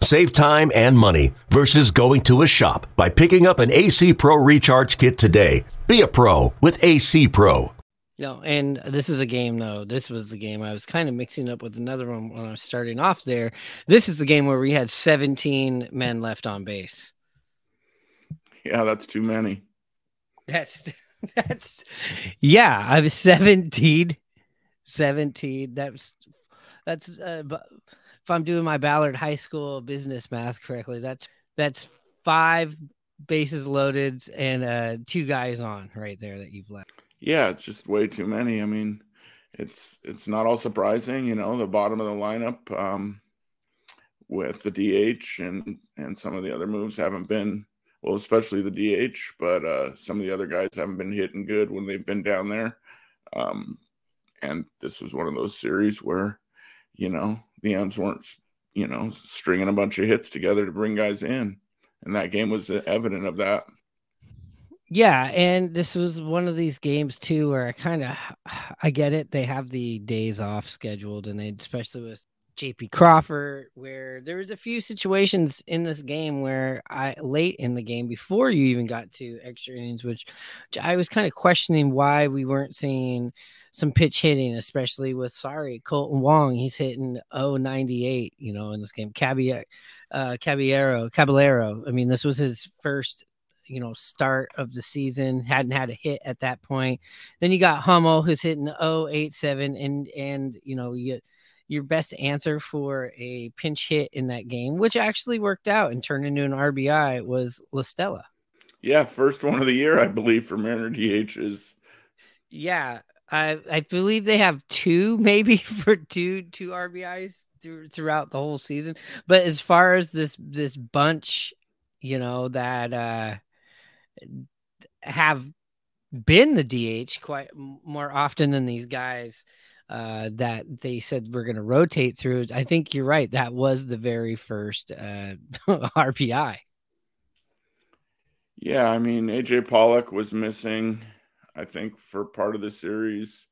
Save time and money versus going to a shop by picking up an AC Pro Recharge Kit today. Be a pro with AC Pro. No, and this is a game though. This was the game I was kind of mixing up with another one when I was starting off there. This is the game where we had 17 men left on base. Yeah, that's too many. That's that's yeah, I was 17. 17. That's that's uh, if I'm doing my Ballard High School business math correctly, that's that's five bases loaded and uh two guys on right there that you've left. Yeah, it's just way too many. I mean, it's it's not all surprising, you know, the bottom of the lineup um with the DH and and some of the other moves haven't been well, especially the DH, but uh some of the other guys haven't been hitting good when they've been down there. Um and this was one of those series where you know, the M's weren't, you know, stringing a bunch of hits together to bring guys in. And that game was evident of that. Yeah, and this was one of these games too where I kind of I get it. They have the days off scheduled, and they especially with JP Crawford, where there was a few situations in this game where I late in the game before you even got to extra innings, which, which I was kind of questioning why we weren't seeing some pitch hitting, especially with sorry Kolten Wong. He's hitting 098, you know, in this game. Uh, Caballero, Caballero. I mean, this was his first, you know, start of the season. Hadn't had a hit at that point. Then you got Hummel, who's hitting 087, and and you know you your best answer for a pinch hit in that game, which actually worked out and turned into an RBI, was La Stella. Yeah, first one of the year, I believe, for Mariner DHs. Yeah, I I believe they have two, maybe for two two RBIs through, throughout the whole season. But as far as this this bunch, you know that uh have been the DH quite more often than these guys uh, that they said we're going to rotate through. I think you're right. That was the very first uh, RBI. Yeah, I mean AJ Pollock was missing I think, for part of the series.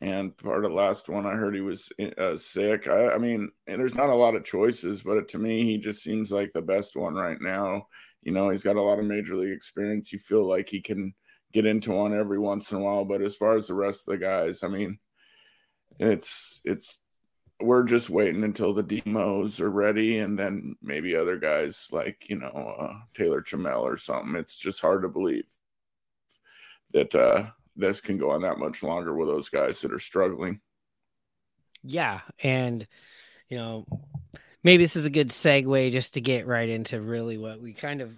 And part of the last one, I heard he was uh, sick. I, I mean, there's not a lot of choices, but to me, he just seems like the best one right now. You know, he's got a lot of major league experience. You feel like he can get into one every once in a while. But as far as the rest of the guys, I mean, it's it's we're just waiting until the demos are ready, and then maybe other guys like you know uh, Taylor Trammell or something. It's just hard to believe that uh, this can go on that much longer with those guys that are struggling. Yeah, and you know, maybe this is a good segue just to get right into really what we kind of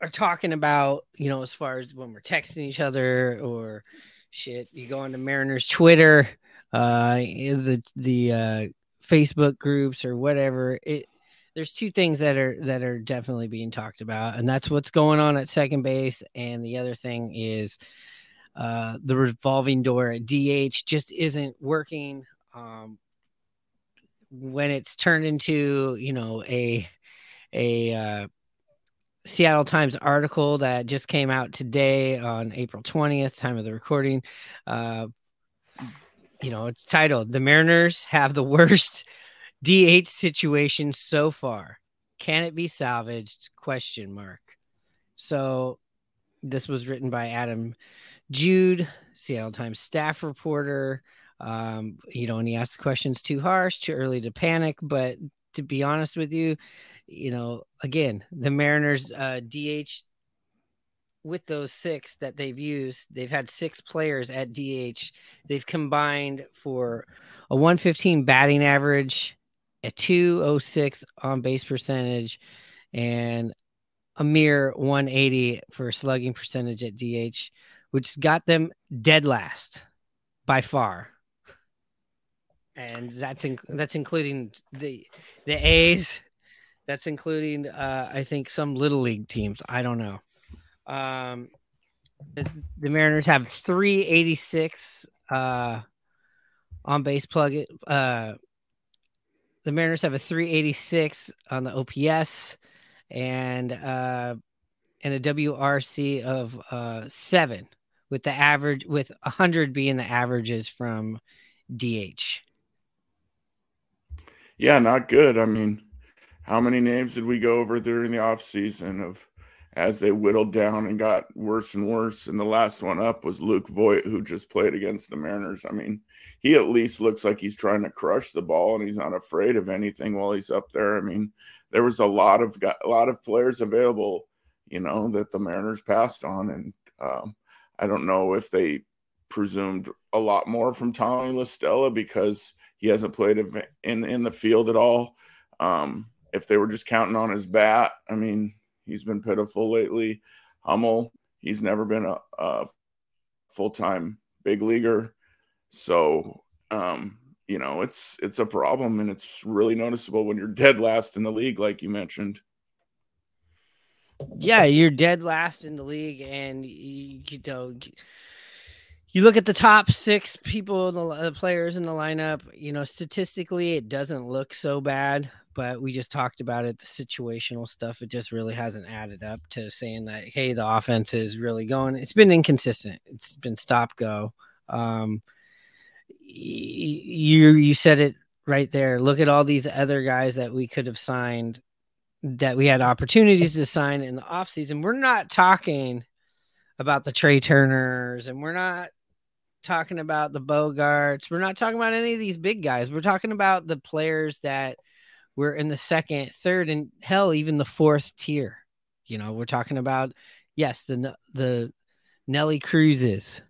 are talking about. You know, as far as when we're texting each other or shit, you go on to Mariners Twitter, uh, the the uh, Facebook groups or whatever. It there's two things that are that are definitely being talked about, and that's what's going on at second base, and the other thing is uh, the revolving door at DH just isn't working. Um, when it's turned into you know a a uh, Seattle Times article that just came out today on April 20th, time of the recording. Uh, you know, it's titled "The Mariners Have the Worst DH situation so far. Can it be salvaged? Question mark. So this was written by Adam Jude, Seattle Times staff reporter. Um, you know, and he asked the questions too harsh, too early to panic. But to be honest with you, you know, again, the Mariners uh, DH with those six that they've used, they've had six players at DH. They've combined for a 115 batting average, a 206 on base percentage and a mere 180 for slugging percentage at DH, which got them dead last by far. And that's in, that's including the the A's. That's including uh, I think some little league teams. I don't know. Um, the Mariners have 386 uh, on base plug. Uh, the Mariners have a 386 on the OPS and uh, and a WRC of uh, seven, with the average with 100 being the averages from DH. Yeah, not good. I mean, how many names did we go over during the offseason of as they whittled down and got worse and worse? And the last one up was Luke Voit, who just played against the Mariners. I mean, he at least looks like he's trying to crush the ball and he's not afraid of anything while he's up there. I mean, there was a lot of a lot of players available, you know, that the Mariners passed on, and um, I don't know if they presumed a lot more from Tommy La Stella because he hasn't played in in the field at all. Um, if they were just counting on his bat, I mean, he's been pitiful lately. Hummel, he's never been a, a full time big leaguer, so um, you know it's it's a problem, and it's really noticeable when you're dead last in the league, like you mentioned. Yeah, you're dead last in the league, and you, you know you look at the top six people, the, the, players in the lineup, you know, statistically, it doesn't look so bad, but we just talked about it. The situational stuff, it just really hasn't added up to saying that, hey, the offense is really going. It's been inconsistent, it's been stop go. Um, you you said it right there. Look at all these other guys that we could have signed that we had opportunities to sign in the offseason. We're not talking about the Trea Turners and we're not talking about the Bogaerts We're not talking about any of these big guys. We're talking about the players that were in the second, third, and hell, even the fourth tier. You know, we're talking about yes, the the Nelly Cruzes.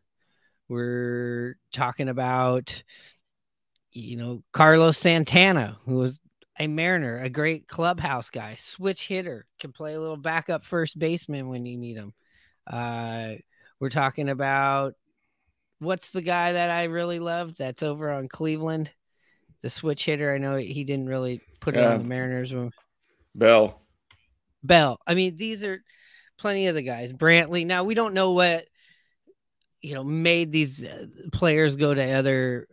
We're talking about you know Carlos Santana, who was a Mariner, a great clubhouse guy, switch hitter, can play a little backup first baseman when you need him. Uh, we're talking about what's the guy that I really love that's over on Cleveland? The switch hitter. I know he didn't really put yeah. it on the Mariners. Bell. Bell. I mean, these are plenty of the guys. Brantley. Now we don't know what you know made these uh, players go to other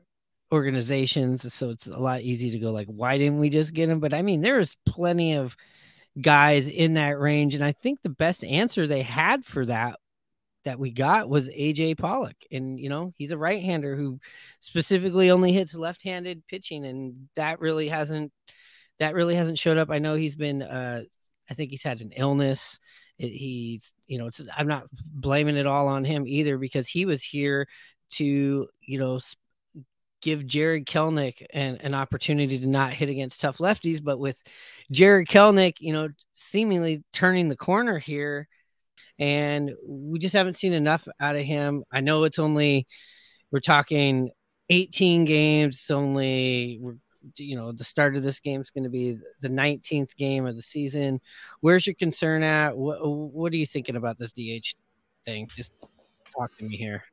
organizations, so it's a lot easy to go like, why didn't we just get him? But I mean, there's plenty of guys in that range, and I think the best answer they had for that that we got was AJ Pollock. And, you know, he's a right hander who specifically only hits left handed pitching. And that really hasn't, that really hasn't showed up. I know he's been, uh, I think he's had an illness. It, he's, you know, it's, I'm not blaming it all on him either because he was here to, you know, give Jarred Kelenic an, an opportunity to not hit against tough lefties. But with Jarred Kelenic, you know, seemingly turning the corner here, and we just haven't seen enough out of him. I know it's only we're talking 18 games. It's only you know the start of this game is going to be the 19th game of the season. Where's your concern at? What what are you thinking about this DH thing? Just talk to me here.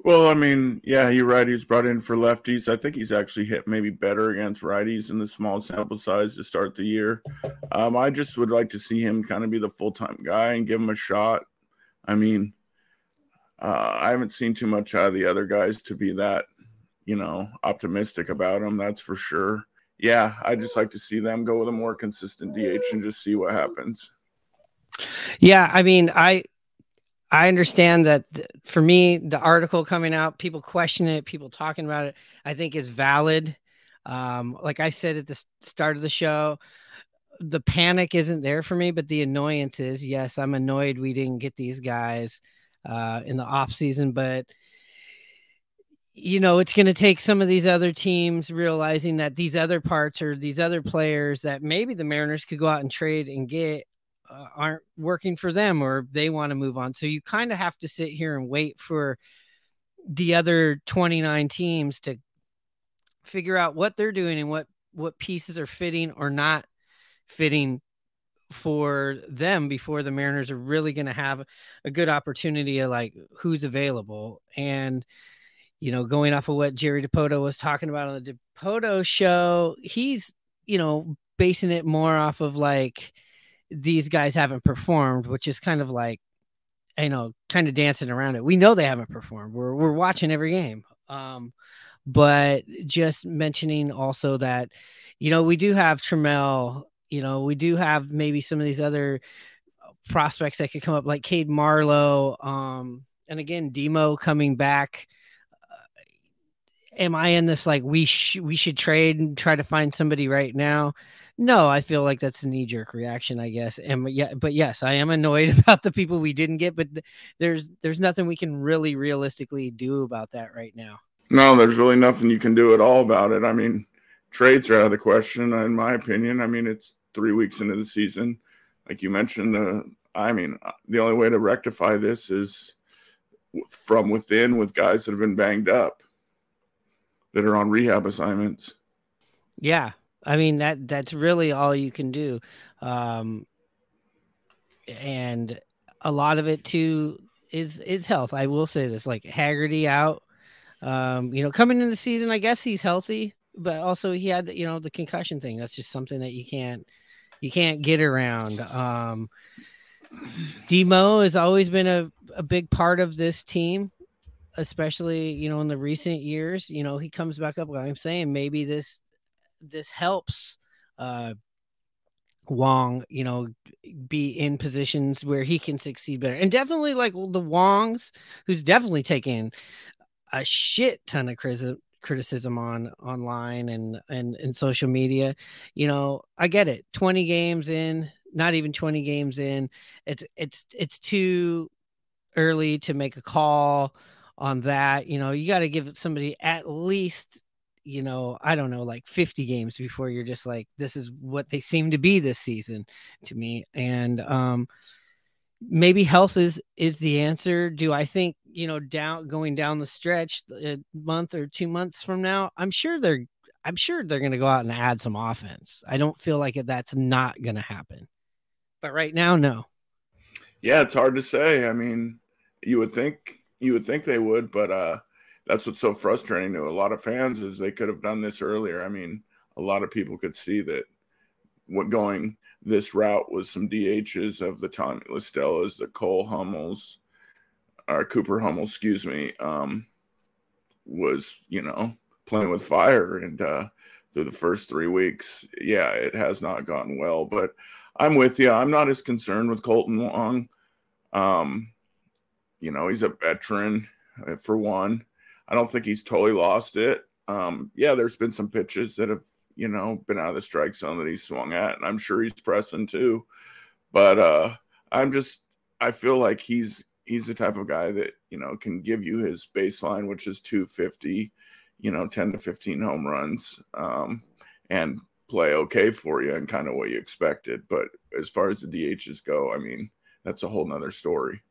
Well, I mean, yeah, you're right. He's brought in for lefties. I think he's actually hit maybe better against righties in the small sample size to start the year. Um, I just would like to see him kind of be the full time guy and give him a shot. I mean, uh, I haven't seen too much out of the other guys to be that, you know, optimistic about him. That's for sure. Yeah, I just like to see them go with a more consistent DH and just see what happens. Yeah, I mean, I I understand that for me, the article coming out, people question it, people talking about it, I think is valid. Um, like I said at the start of the show, the panic isn't there for me, but the annoyance is yes, I'm annoyed we didn't get these guys uh, in the off season, but you know, it's going to take some of these other teams realizing that these other parts or these other players that maybe the Mariners could go out and trade and get uh, aren't working for them or they want to move on. So you kind of have to sit here and wait for the other 29 teams to figure out what they're doing and what what pieces are fitting or not fitting for them before the Mariners are really going to have a good opportunity of like who's available and you know going off of what Jerry Dipoto was talking about on the Dipoto show he's you know basing it more off of like these guys haven't performed, which is kind of like you know, kind of dancing around it. We know they haven't performed. We're we're watching every game. Um, but just mentioning also that, you know, we do have Trammell. You know, we do have maybe some of these other prospects that could come up, like Cade Marlowe. Um, and again, Demo coming back. Am I in this like we sh- we should trade and try to find somebody right now? No, I feel like that's a knee jerk reaction, I guess. And yeah, but yes, I am annoyed about the people we didn't get, but th- there's there's nothing we can really realistically do about that right now. No, there's really nothing you can do at all about it. I mean, trades are out of the question, in my opinion. I mean, it's three weeks into the season, like you mentioned. Uh, I mean, uh, the only way to rectify this is from within with guys that have been banged up that are on rehab assignments. Yeah, I mean that that's really all you can do. Um, and a lot of it too is is health. I will say this like Haggerty out. Um, you know, coming in the season, I guess he's healthy, but also he had, you know, the concussion thing. That's just something that you can't you can't get around. Um Demo has always been a, a big part of this team, especially, you know, in the recent years. You know, he comes back up. Like I'm saying, maybe this this helps uh, Wong, you know, be in positions where he can succeed better. And definitely like the Wongs, who's definitely taken a shit ton of criticism criticism on online and and and social media. You know, I get it. 20 games in, not even 20 games in. It's it's it's too early to make a call on that. You know, you got to give somebody at least you know, I don't know, like 50 games before you're just like, this is what they seem to be this season to me. And um, maybe health is is the answer. Do I think you know down going down the stretch a month or two months from now? I'm sure they're I'm sure they're going to go out and add some offense. I don't feel like that's not going to happen. But right now, no. Yeah, it's hard to say. I mean, you would think you would think they would, but uh that's what's so frustrating to a lot of fans is they could have done this earlier. I mean, a lot of people could see that what going this route was some DHs of the Tommy La Stellas, the Cole Hummels, or Cooper Hummel, excuse me, um, was, you know, playing with fire. And uh, through the first three weeks, yeah, it has not gone well. But I'm with you. I'm not as concerned with Kolten Wong. Um, you know, he's a veteran uh, for one. I don't think he's totally lost it. Um, yeah, there's been some pitches that have, you know, been out of the strike zone that he's swung at, and I'm sure he's pressing too. But uh, I'm just, I feel like he's he's the type of guy that you know can give you his baseline, which is 250, you know, 10 to 15 home runs, um, and play okay for you and kind of what you expected. But as far as the DHs go, I mean, that's a whole nother story.